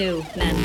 all? No,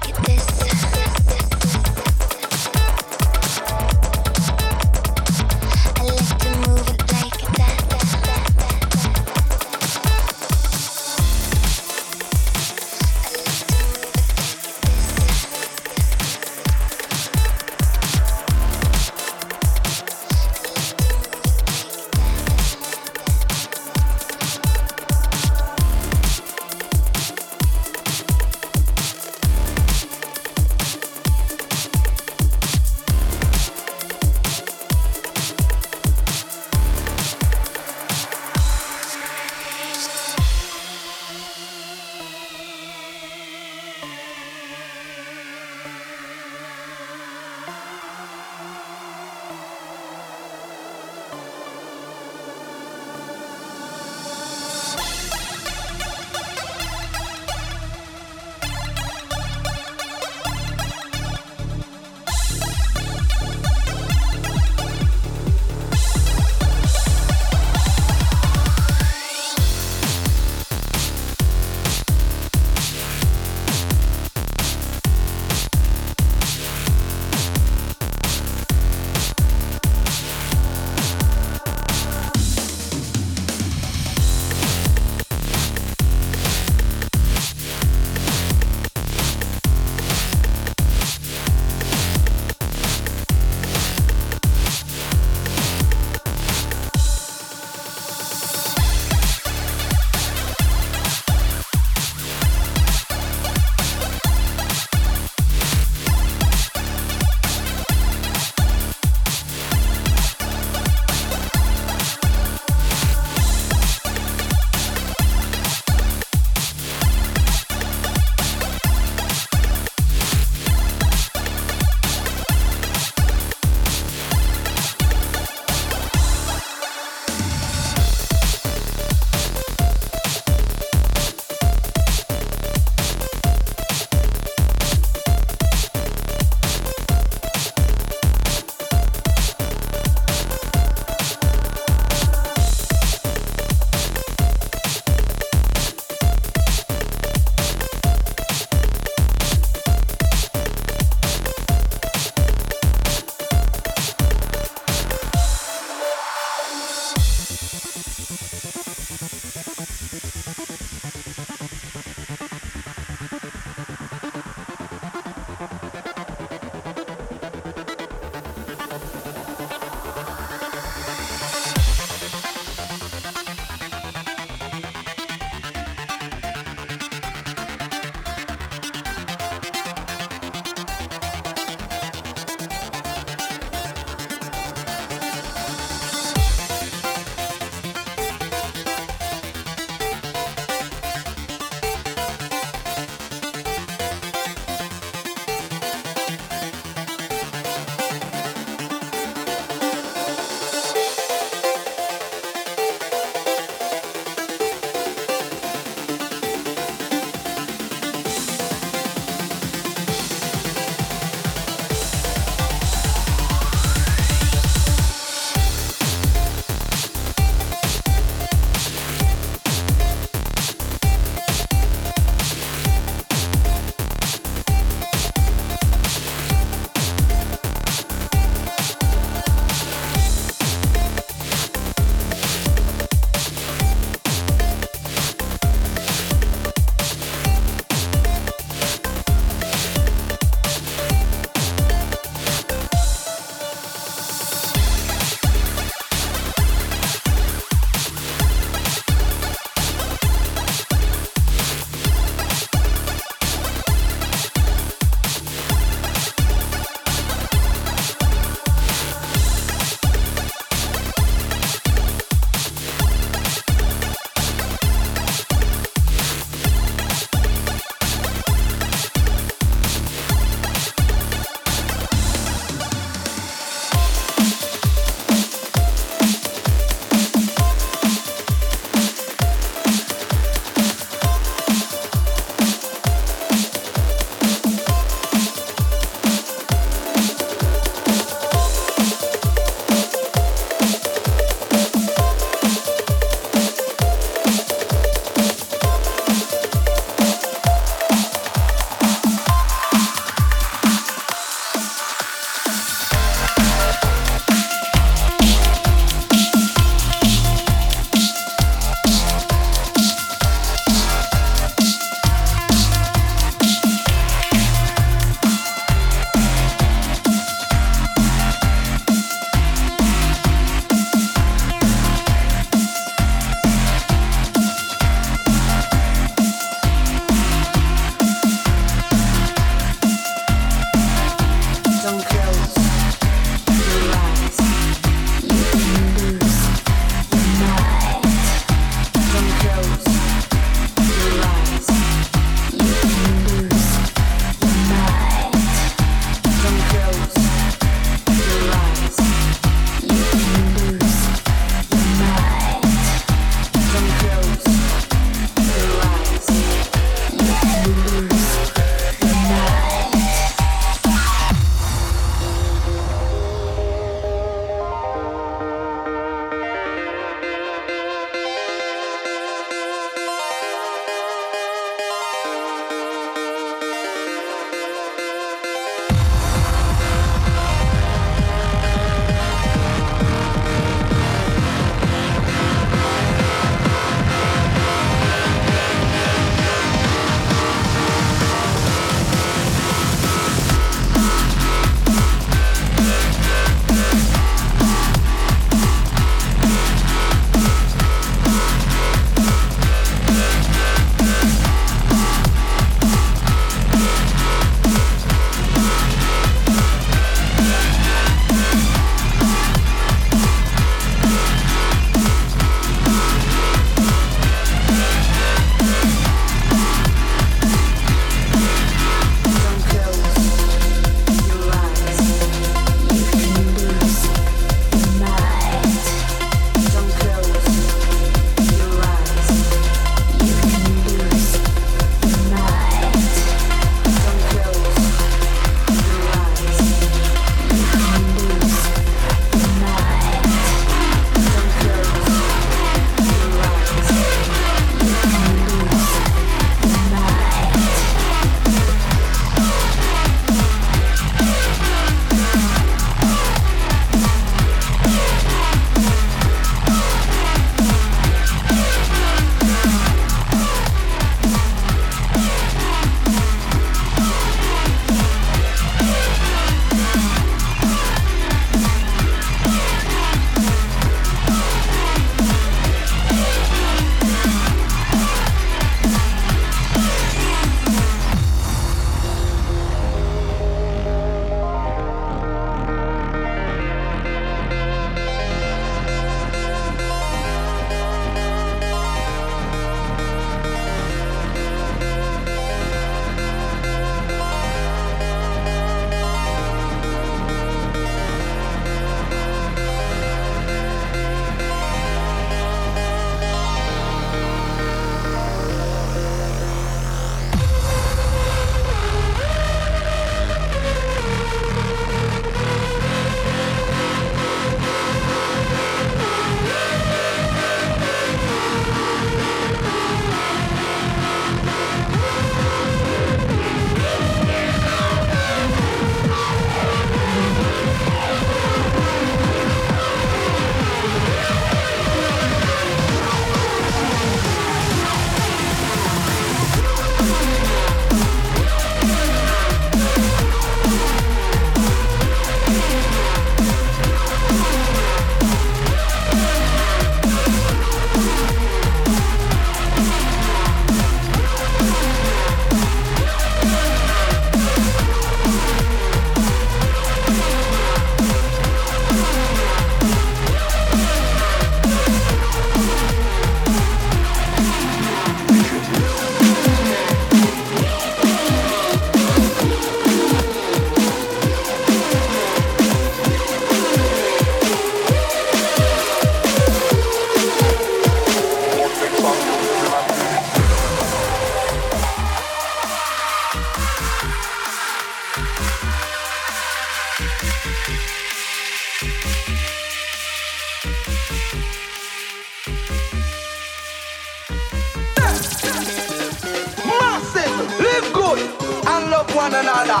one another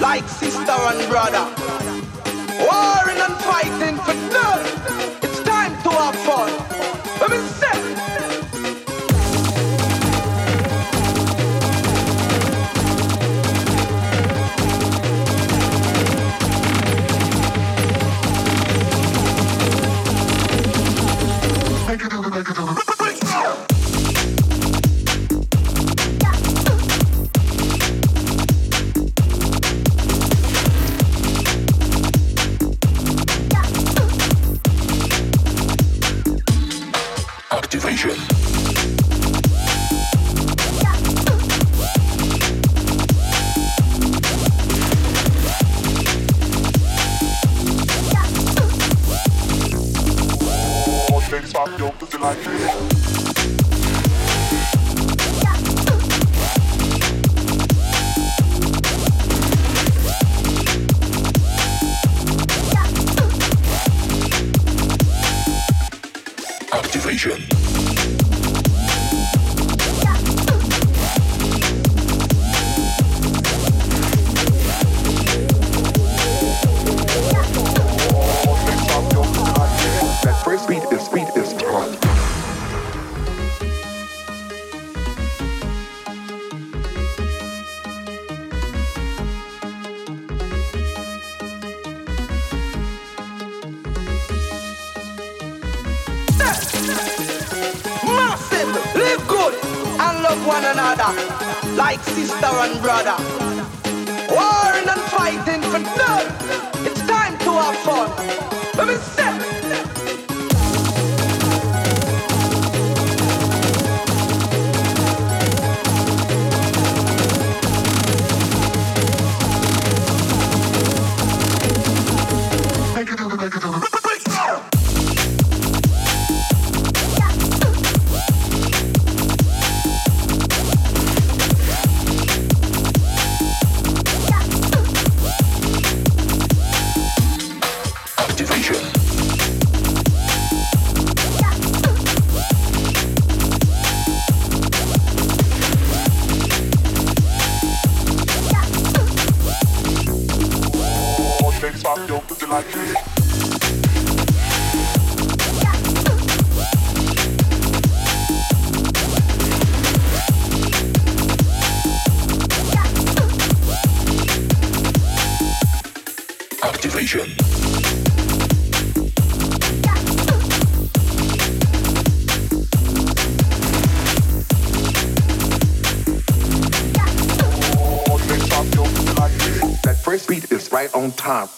like sister and brother. one another like sister and brother. Warring and fighting for nothing. It's time to have fun. time.